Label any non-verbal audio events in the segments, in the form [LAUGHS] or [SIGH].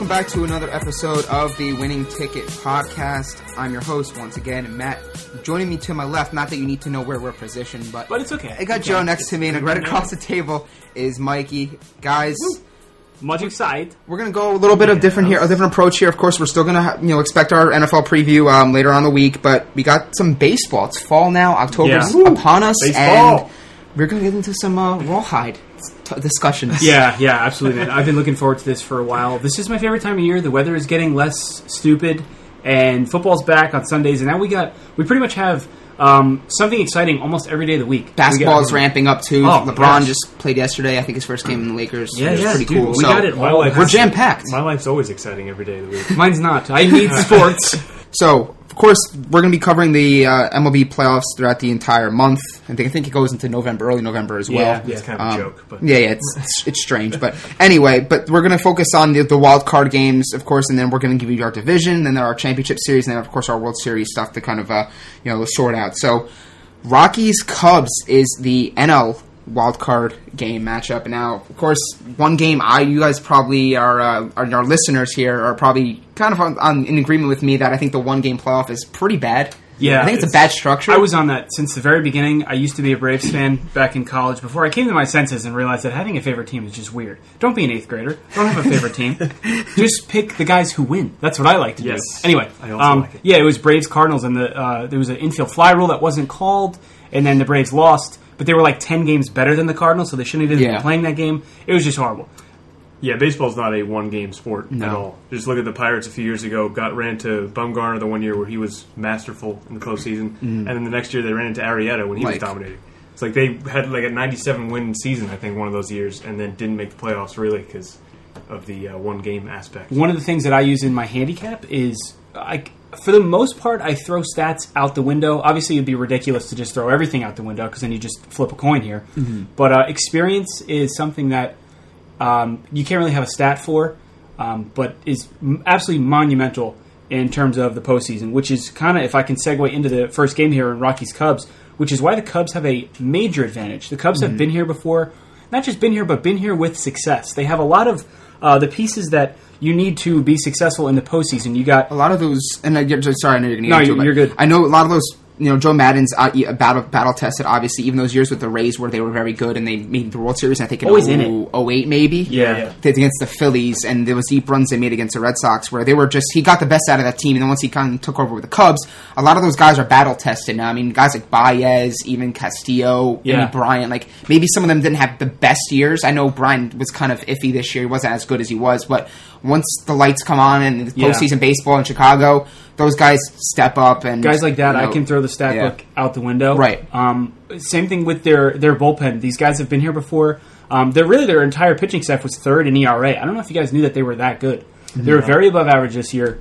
welcome back to another episode of the Winning Ticket Podcast. I'm your host once again, Matt. Joining me to my left, not that you need to know where we're positioned, but But it's okay. I got Okay. Joe next to me, and right across the table is Mikey. Guys, Much excited. we're gonna go a little bit of different here, a different approach here. Of course, we're still gonna you know expect our NFL preview um, later on the week, but we got some baseball. It's fall now. October's Yeah. upon us, Baseball. and we're gonna get into some uh, rawhide t- discussions. Yeah, yeah, absolutely, man. I've been looking forward to this for a while. This is my favorite time of year. The weather is getting less stupid, and football's back on Sundays. And now we got we pretty much have um, something exciting almost every day of the week. Basketball We is ramping up too. Oh, LeBron gosh. just played yesterday. I think his first game in the Lakers. Yeah, yeah, pretty dude, cool. we So, got it My all. life We're jam packed. My life's always exciting every day of the week. Mine's not. I need [LAUGHS] sports. So, of course, we're going to be covering the uh, MLB playoffs throughout the entire month. I think I think it goes into November, early November as well. Yeah, It's kind of a Um, joke, but Yeah, yeah, it's it's, it's strange, but anyway, but we're going to focus on the, the wild card games, of course, and then we're going to give you our division, then our championship series, and then of course our World Series stuff to kind of uh, you know sort out. So, Rockies Cubs is the NL wild card game matchup. Now, of course, one game I you guys probably are, uh, are our listeners here are probably kind of on, on, in agreement with me that I think the one game playoff is pretty bad. Yeah, I think it's, a bad structure. I was on that since the very beginning. I used to be a Braves fan back in college before I came to my senses and realized that having a favorite team is just weird. Don't be an eighth grader. Don't have a favorite team. [LAUGHS] just pick the guys who win. That's what I like to Yes. do. Anyway, I also um, like it. yeah, it was Braves Cardinals, and the uh, there was an infield fly rule that wasn't called, and then the Braves lost. But they were like ten games better than the Cardinals, so they shouldn't have even Yeah. been playing that game. It was just horrible. Yeah, baseball's not a one game sport at all. Just look at the Pirates a few years ago. Got ran to Bumgarner the one year where he was masterful in the postseason, and then the next year they ran into Arrieta when he Like- was dominating. It's like they had like a 97 win season, I think, one of those years, and then didn't make the playoffs really because of the uh, one game aspect. One of the things that I use in my handicap is, I, for the most part, I throw stats out the window. Obviously, it'd be ridiculous to just throw everything out the window because then you just flip a coin here. But uh, experience is something that um, you can't really have a stat for, um, but is absolutely monumental in terms of the postseason. Which is kind of, if I can segue into the first game here in Rockies Cubs, which is why the Cubs have a major advantage. The Cubs have been here before, not just been here, but been here with success. They have a lot of uh, the pieces that you need to be successful in the postseason. You got a lot of those, and I, you're- sorry, I know you're going to No, you're- it, you're good. I know a lot of those. You know, Joe Maddon's uh, battle battle tested. Obviously, even those years with the Rays where they were very good and they made the World Series. I think in Always in it. 08 maybe. Yeah. Yeah. Against the Phillies, and there was deep runs they made against the Red Sox where they were just he got the best out of that team. And then once he kind of took over with the Cubs, a lot of those guys are battle tested now. I mean, guys like Baez, even Castillo, Yeah. maybe Bryant. Like maybe some of them didn't have the best years. I know Bryant was kind of iffy this year; he wasn't as good as he was. But once the lights come on and the Yeah. postseason baseball in Chicago, those guys step up and guys like that, you know, I can throw the stat yeah. book out the window. Right. Um, same thing with their their bullpen. These guys have been here before. Um, they're really their entire pitching staff was third in ERA. I don't know if you guys knew that they were that good. They were very above average this year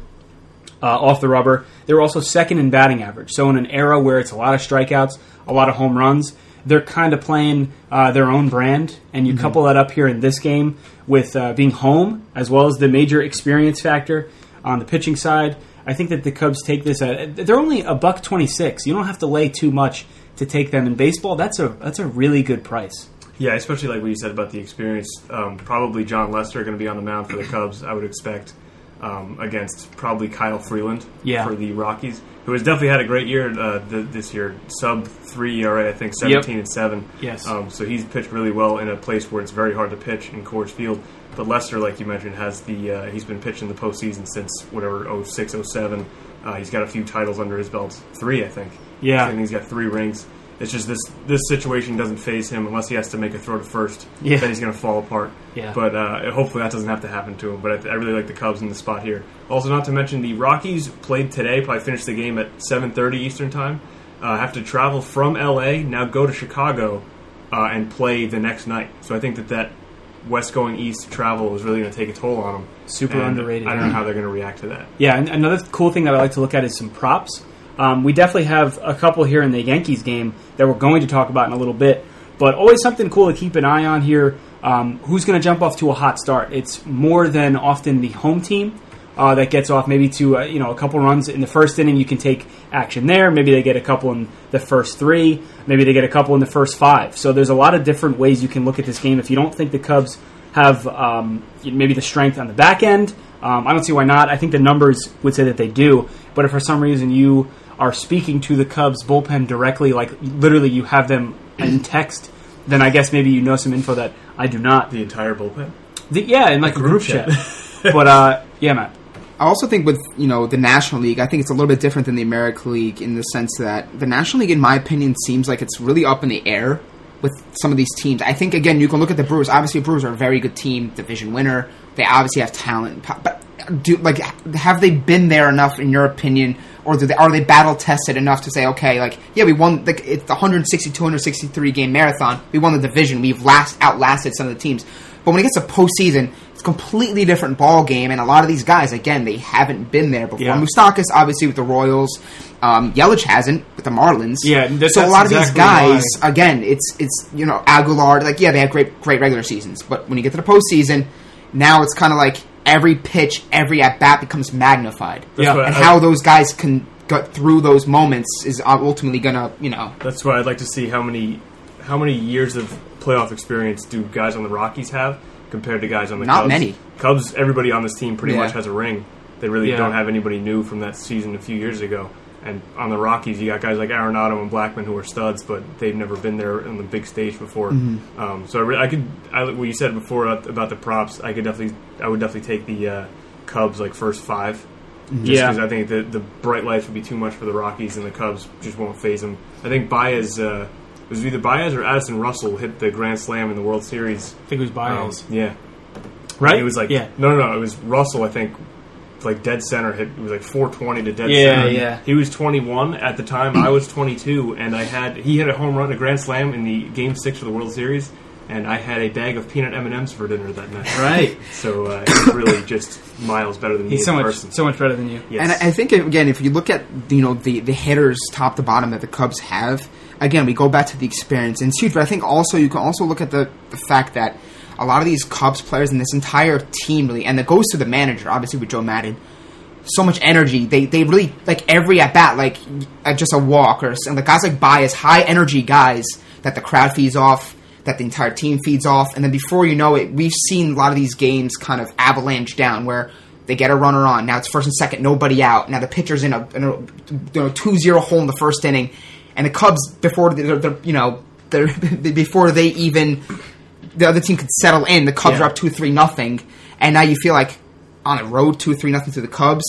uh, off the rubber. They were also second in batting average. So in an era where it's a lot of strikeouts, a lot of home runs, they're kind of playing uh, their own brand. And you couple that up here in this game with uh, being home as well as the major experience factor on the pitching side. I think that the Cubs take this at they're only a buck twenty six. You don't have to lay too much to take them in baseball. That's a that's a really good price. Yeah, especially like what you said about the experience. Um, probably Jon Lester going to be on the mound for the Cubs. I would expect um, against probably Kyle Freeland Yeah. for the Rockies, who has definitely had a great year uh, th- this year. Sub three ERA, I think seventeen and seven. Yes. Um, so he's pitched really well in a place where it's very hard to pitch in Coors Field. But Lester, like you mentioned, has the uh, he's been pitching the postseason since whatever 06, 07. Uh, he's got a few titles under his belt, three I think. Yeah. Think he's got three rings. It's just this this situation doesn't phase him unless he has to make a throw to first. Yeah. Then he's going to fall apart. Yeah. But uh, hopefully that doesn't have to happen to him. But I, I really like the Cubs in the spot here. Also, not to mention the Rockies played today. Probably finished the game at 7:30 Eastern time. Uh, have to travel from LA now go to Chicago uh, and play the next night. So I think that that west going east travel is really going to take a toll on them. Super And underrated. I don't know how they're going to react to that. Yeah, and another cool thing that I like to look at is some props. Um, we definitely have a couple here in the Yankees game that we're going to talk about in a little bit, but always something cool to keep an eye on here. Um, who's going to jump off to a hot start? It's more than often the home team uh, that gets off maybe to uh, you know a couple runs in the first inning. You can take action there. Maybe they get a couple in the first three. Maybe they get a couple in the first five. So there's a lot of different ways you can look at this game. If you don't think the Cubs have um, maybe the strength on the back end. Um, I don't see why not. I think the numbers would say that they do. But if for some reason you are speaking to the Cubs bullpen directly, like literally you have them in text, then I guess maybe you know some info that I do not. The entire bullpen. The, yeah, in like a group chat. [LAUGHS] but uh, yeah, Matt. I also think with you know the National League, I think it's a little bit different than the American League in the sense that the National League, in my opinion, seems like it's really up in the air with some of these teams. I think again, you can look at the Brewers. Obviously, Brewers are a very good team, division winner. They obviously have talent, but do like have they been there enough in your opinion, or do they, are they battle tested enough to say, okay, like yeah, we won the, it's the 160, 263 game marathon. We won the division. We've last outlasted some of the teams. But when it gets to postseason, it's a completely different ball game, and a lot of these guys, again, they haven't been there before. Yeah. Obviously, with the Royals. Um, Yelich hasn't with the Marlins. Yeah, so a lot of these guys, why- again, it's it's you know Aguilar, like yeah, they have great great regular seasons, but when you get to the postseason, now it's kind of like every pitch, every at bat becomes magnified, Yeah. and I- how those guys can get through those moments is uh, ultimately gonna you know That's why I'd like to see how many how many years of playoff experience do guys on the Rockies have compared to guys on the Not Cubs. many. Cubs, everybody on this team pretty Yeah. much has a ring. They really Yeah. don't have anybody new from that season a few years ago. And on the Rockies, you got guys like Arenado and Blackmon who are studs, but they've never been there on the big stage before. Mm-hmm. Um, so I, re- I could, I, what you said before about the props, I could definitely, I would definitely take the uh, Cubs like first five. Just Yeah. because I think the the bright lights would be too much for the Rockies, and the Cubs just won't phase them. I think Baez, uh, it was either Baez or Addison Russell hit the grand slam in the World Series. I think it was Um, Baez. yeah, right? It was like yeah. no, no, no. It was Russell. I think like dead center hit. It was like 420 to dead Yeah, center. yeah. He was 21 at the time. I was 22, and I had he hit a home run, a grand slam in the Game Six of the World Series, and I had a bag of peanut M and M's for dinner that night. Right. [LAUGHS] So uh, it's really just miles better than me He's so a much person. so much better than you. Yes. And I I think again, if you look at you know the the hitters top to bottom that the Cubs have, again we go back to the experience and it's huge. But I think also you can also look at the the fact that a lot of these Cubs players and this entire team really, and it goes to the manager, obviously with Joe Maddon. So much energy. They they really like every at bat, like just a walk or and the guys like Baez, high energy guys that the crowd feeds off, that the entire team feeds off, and then before you know it, we've seen a lot of these games kind of avalanche down where they get a runner on. Now it's first and second, nobody out. Now the pitcher's in a, in a you know, 2-0 hole in the first inning, and the Cubs before they're you know [LAUGHS] before they even the other team could settle in, the Cubs Yeah. are up two three nothing, and now you feel like on the road two three nothing to the Cubs.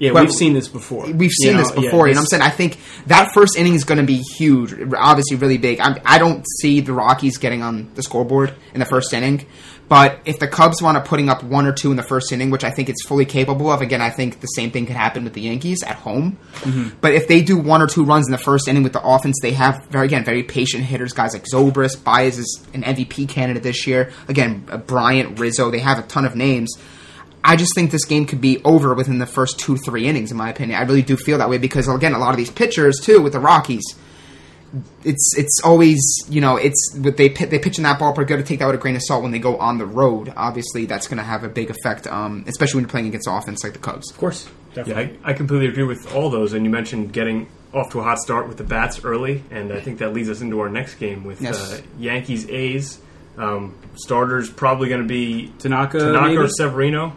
Yeah, we've seen this before. We've seen You know, this before. yeah, you know what I'm saying? I think that first inning is going to be huge, obviously really big. I'm, I don't see the Rockies getting on the scoreboard in the first inning, but if the Cubs want to putting up one or two in the first inning, which I think it's fully capable of, again, I think the same thing could happen with the Yankees at home. But if they do one or two runs in the first inning with the offense, they have very again very patient hitters, guys like Zobrist, Baez is an MVP candidate this year. Again, uh, Bryant, Rizzo, they have a ton of names. I just think this game could be over within the first two, three innings, in my opinion. I really do feel that way because, again, a lot of these pitchers too with the Rockies, it's it's always you know it's they they pitch in that ballpark. Got to take that with a grain of salt when they go on the road. Obviously, that's going to have a big effect, um, especially when you're playing against offense like the Cubs. Of course. Yeah, I, I completely agree with all those. And you mentioned getting off to a hot start with the bats early, and I think that leads us into our next game with Yes. uh, Yankees A's. Um, starters probably going to be Tanaka, Tanaka maybe? or Severino.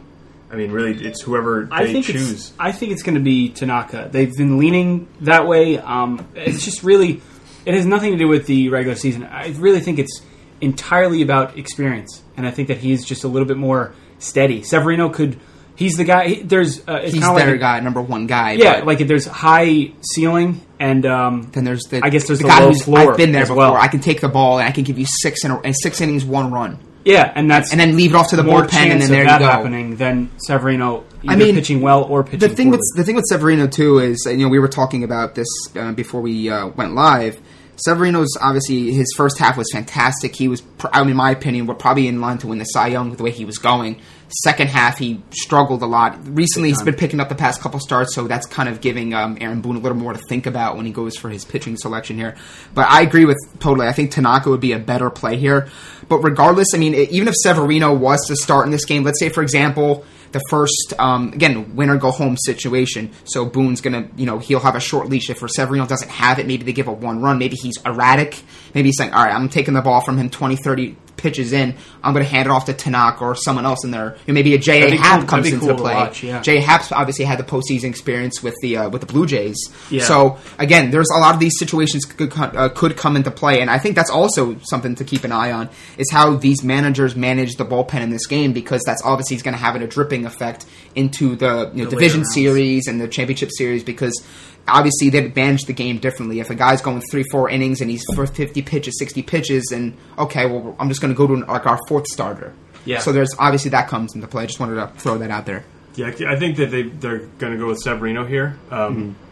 I mean, really, it's whoever they I think choose. it's. I think it's going to be Tanaka. They've been leaning that way. Um, it's just really. It has nothing to do with the regular season. I really think it's entirely about experience, and I think that he's just a little bit more steady. Severino could. He's the guy. He, there's. Uh, it's He's their like, guy, number one guy. Yeah, but like there's high ceiling, and um, then there's the I guess there's the guy low who's floor I've been there before. well. I can take the ball and I can give you six in, a, in six innings, one run, yeah, and that's and then leave it off to the more bullpen, and then there of you go. happening than Severino either I mean, pitching well or pitching. the thing poorly. with the thing with Severino too is you know we were talking about this uh, before we uh, went live. Severino's obviously his first half was fantastic. He was, I mean, in my opinion, were probably in line to win the Cy Young with the way he was going. Second half, he struggled a lot. Recently, he's been picking up the past couple starts, so that's kind of giving um, Aaron Boone a little more to think about when he goes for his pitching selection here. But I agree with totally. I think Tanaka would be a better play here. But regardless, I mean, even if Severino was to start in this game, let's say for example the first um, again winner go home situation. So Boone's gonna you know he'll have a short leash. If Severino doesn't have it, maybe they give a one run. Maybe he's erratic. Maybe he's saying, all right, I'm taking the ball from him 20, 30, pitches in, I'm going to hand it off to Tanaka or someone else in there. You know, maybe a J.A. Happ cool- comes into cool play. watch, yeah. J.A. Happ's obviously had the postseason experience with the uh, with the Blue Jays. Yeah. So again, there's a lot of these situations could uh, could come into play, and I think that's also something to keep an eye on is how these managers manage the bullpen in this game because that's obviously going to have a dripping effect into the you know, The division series and the championship series because obviously they'd manage the game differently. If a guy's going three, four innings and he's for 50 pitches, 60 pitches, and okay, well, I'm just going to go to like our fourth starter. Yeah. So there's obviously that comes into play. I just wanted to throw that out there. Yeah, I think that they they're going to go with Severino here. Um, Mm-hmm.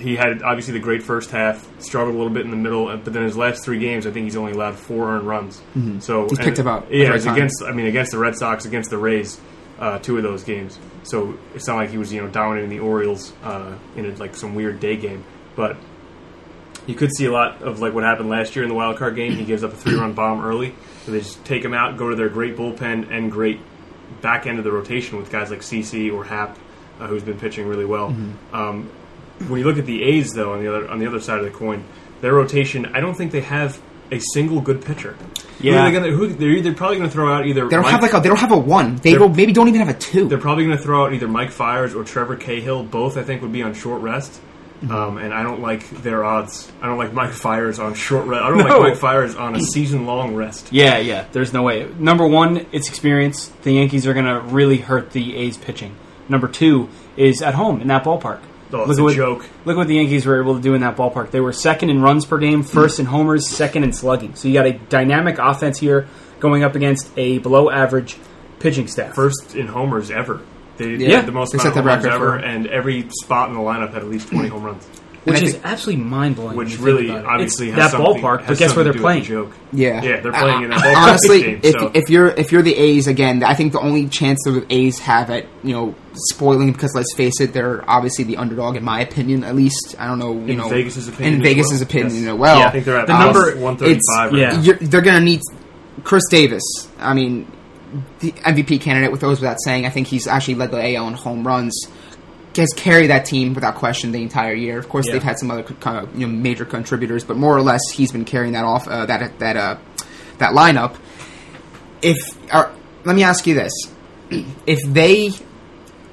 He had obviously the great first half, struggled a little bit in the middle, but then his last three games, I think he's only allowed four earned runs. So Mm-hmm. He's picked and- up a- a Yeah, it's against. I mean, against the Red Sox, against the Rays, uh, two of those games. So it's not like he was you know dominating the Orioles uh, in a, like some weird day game, but you could see a lot of like what happened last year in the wild card game. He gives up a three run bomb early, so they just take him out, go to their great bullpen and great back end of the rotation with guys like CC or Happ, uh, who's been pitching really well. Mm-hmm. Um, when you look at the A's though, on the other on the other side of the coin, their rotation, I don't think they have a single good pitcher. Yeah. are they gonna, who, they're either probably going to throw out either They don't Mike, have like a they don't have a one. They will, maybe don't even have a two. they're probably going to throw out either Mike Fiers or Trevor Cahill. Both I think would be on short rest. Mm-hmm. Um, and I don't like their odds. I don't like Mike Fiers on short rest. I don't [LAUGHS] No. like Mike Fiers on a season long rest. Yeah, yeah. There's no way. Number one, it's experience. The Yankees are going to really hurt the A's pitching. Number two is at home in that ballpark. Oh, it's at a what, joke. Look what the Yankees were able to do in that ballpark. They were second in runs per game, first in homers, second in slugging. So you got a dynamic offense here going up against a below average pitching staff. First in homers ever. They Yeah. had the most They amount set of the home record ever, for- and every spot in the lineup had at least 20 home runs. Which is think- absolutely mind blowing. Which really, obviously, it's has that ballpark. has But guess where they're to do with playing? the joke. Yeah, Yeah, they're playing in that [LAUGHS] Uh, ballpark Honestly, game, if, so- if you're if you're the A's again, I think the only chance that the A's have at you know spoiling because let's face it, they're obviously the underdog in my opinion. At least I don't know you In know Vegas's opinion In as Vegas's well. opinion, Yes. as well. Yeah, I think they're at The the number- number 135 right yeah. you're, they're going to need Khris Davis. I mean, the MVP candidate with those without saying. I think he's actually led the AL in home runs. Has carried that team without question the entire year. Of course, Yeah. they've had some other kind of, you know, major contributors, but more or less, he's been carrying that off uh, that that uh, that lineup. If uh, let me ask you this: [CLEARS THROAT] If they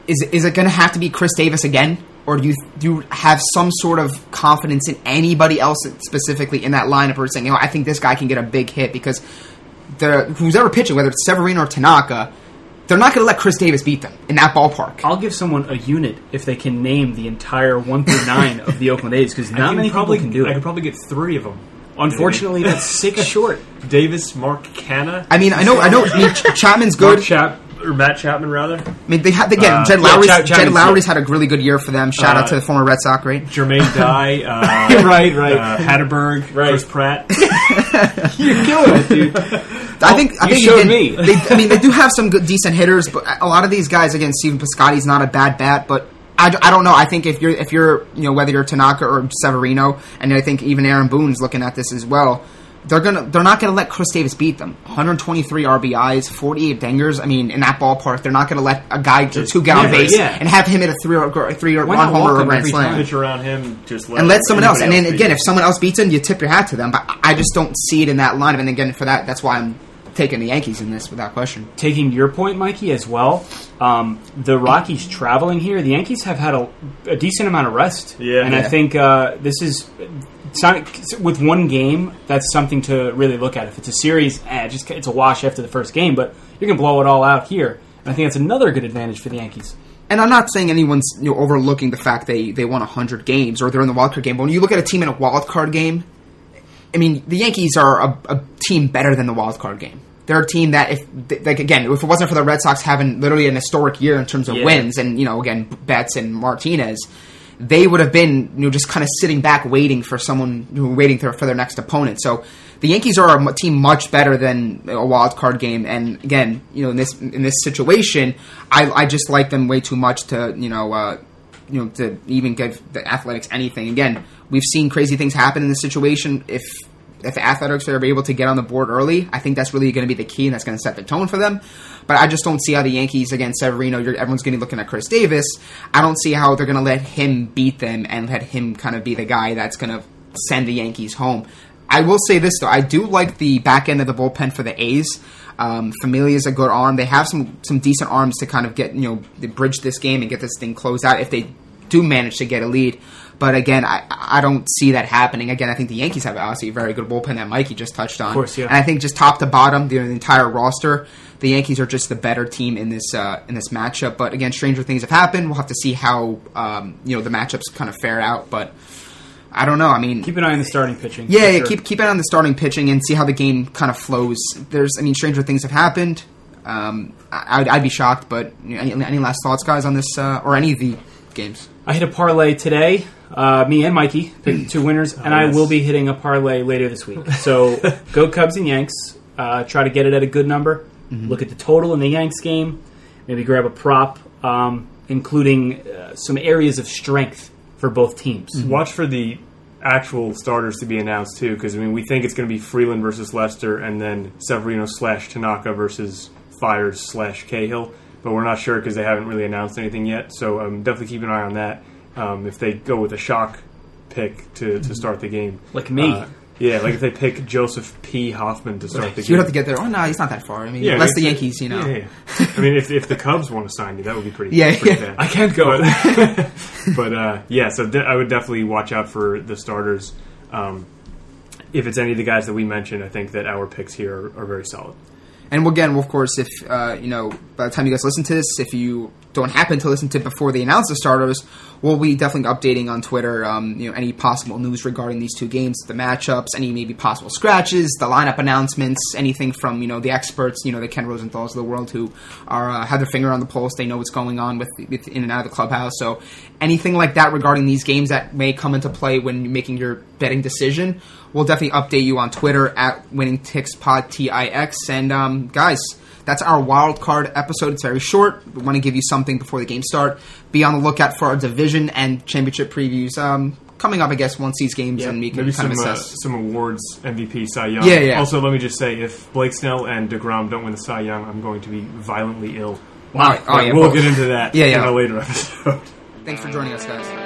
is is it going to have to be Khris Davis again, or do you do you have some sort of confidence in anybody else specifically in that lineup, or saying, you know, I think this guy can get a big hit because the who's ever pitching, whether it's Severino or Tanaka, they're not going to let Khris Davis beat them in that ballpark. I'll give someone a unit if they can name the entire one through nine of the Oakland A's because I not many probably, people can do it. I could probably get three of them. Unfortunately, that's six [LAUGHS] short. Davis, Mark Canha. I mean, I know, I know. I mean, Chapman's good. Mark Chap or Matt Chapman rather. I mean, they had again. Uh, Jed yeah, Lowrie's, Chap- Jed Lowrie's had a really good year for them. Shout out Uh, to the former Red Sox, right? Jermaine [LAUGHS] Dye, uh, Right, right. uh, Hatteberg, Right. Chris Pratt. [LAUGHS] You're killing it, dude. I oh, think I you think showed again, me. They, I mean, they do [LAUGHS] have some good, decent hitters, but a lot of these guys, again, Stephen Piscotty's not a bad bat, but I, I don't know. I think if you're if you're you know whether you're Tanaka or Severino, and I think even Aaron Boone's looking at this as well. They're gonna they're not gonna let Khris Davis beat them. 123 RBIs, 48 dingers. I mean, in that ballpark, they're not gonna let a guy or two get on yeah, base yeah. and have him hit a three or three or one homer or a grand slam? Pitch around him, just let and let someone else. And then again, if someone else beats him, you tip your hat to them. But I just don't see it in that lineup. And again, for that, that's why I'm taking the Yankees in this without question. Taking your point, Mikey, as well. Um, the Rockies traveling here. The Yankees have had a, a decent amount of rest. Yeah. and I think uh, this is. it's not- with one game, that's something to really look at. If it's a series, eh, just it's a wash after the first game, but you can blow it all out here. And I think that's another good advantage for the Yankees. And I'm not saying anyone's you know, overlooking the fact they they won 100 games or they're in the wild card game. But when you look at a team in a wild card game, I mean, the Yankees are a, a team better than the wild card game. They're a team that, if like again, if it wasn't for the Red Sox having literally an historic year in terms of Yeah. wins, and you know, again, Betts and Martinez, they would have been you know just kind of sitting back waiting for someone who were waiting for, for their next opponent. So the Yankees are a team much better than a wild card game. And again, you know, in this in this situation, I, I just like them way too much to you know. Uh, you know, to even give the Athletics anything. Again, we've seen crazy things happen in this situation. If if the Athletics are able to get on the board early, I think that's really going to be the key, and that's going to set the tone for them. But I just don't see how the Yankees against Severino. Everyone's going to be looking at Khris Davis. I don't see how they're going to let him beat them and let him kind of be the guy that's going to send the Yankees home. I will say this though, I do like the back end of the bullpen for the A's. Um, Familia is a good arm. They have some some decent arms to kind of get you know bridge this game and get this thing closed out if they do manage to get a lead. But again, I I don't see that happening. Again, I think the Yankees have obviously a very good bullpen that Mikey just touched on. Of course, yeah. And I think just top to bottom, the, entire roster, the Yankees are just the better team in this uh, in this matchup. But again, stranger things have happened. We'll have to see how um, you know the matchups kind of fare out. But I don't know. I mean, Keep an eye on the starting pitching. yeah, yeah. sure. Keep keep eye on the starting pitching and see how the game kind of flows. There's, I mean, stranger things have happened. Um, I, I'd, I'd be shocked, but you know, any, any last thoughts, guys, on this uh, or any of the games? I hit a parlay today. Uh, me and Mikey picked two winners, and I will be hitting a parlay later this week. So [LAUGHS] go Cubs and Yanks. Uh, try to get it at a good number. Look at the total in the Yanks game. Maybe grab a prop, um, including uh, some areas of strength for both teams. Watch for the actual starters to be announced too, because I mean we think it's going to be Freeland versus Lester, and then Severino slash Tanaka versus Fiers slash Cahill, but we're not sure because they haven't really announced anything yet. So um, definitely keep an eye on that. Um, if they go with a shock pick to, to start the game, Like me. Uh, yeah, like if they pick Joseph P. Hoffman to start the game, You'd have to get there. Oh no, he's not that far. I mean, Yeah, less if the Yankees, you know. Yeah, yeah. I mean, if, if the Cubs want to sign you, that would be pretty. Yeah, pretty yeah. bad. I can't go. But, [LAUGHS] but uh, yeah, so de- I would definitely watch out for the starters. Um, if it's any of the guys that we mentioned, I think that our picks here are, are very solid. And again, of course, if uh, you know, by the time you guys listen to this, if you don't happen to listen to it before they announce the starters, we'll be definitely updating on Twitter. Um, you know, any possible news regarding these two games, the matchups, any maybe possible scratches, the lineup announcements, anything from you know the experts, you know, the Ken Rosenthal's of the world who are uh, have their finger on the pulse. They know what's going on with, with in and out of the clubhouse. So anything like that regarding these games that may come into play when making your betting decision, we'll definitely update you on Twitter at Winning Ticks Pod T I X. And um, guys, that's our wild card episode. It's very short. We want to give you something before the games start. Be on the lookout for our division and championship previews. Um, coming up, I guess, once these games, and we can Maybe kind some of uh, some awards, MVP, Cy Young. Yeah, yeah. Also, let me just say, if Blake Snell and Degrom don't win the Cy Young, I'm going to be violently ill. Wow. Oh, yeah, we'll well, get into that Yeah, yeah. in a later [LAUGHS] episode. Thanks for joining us, guys.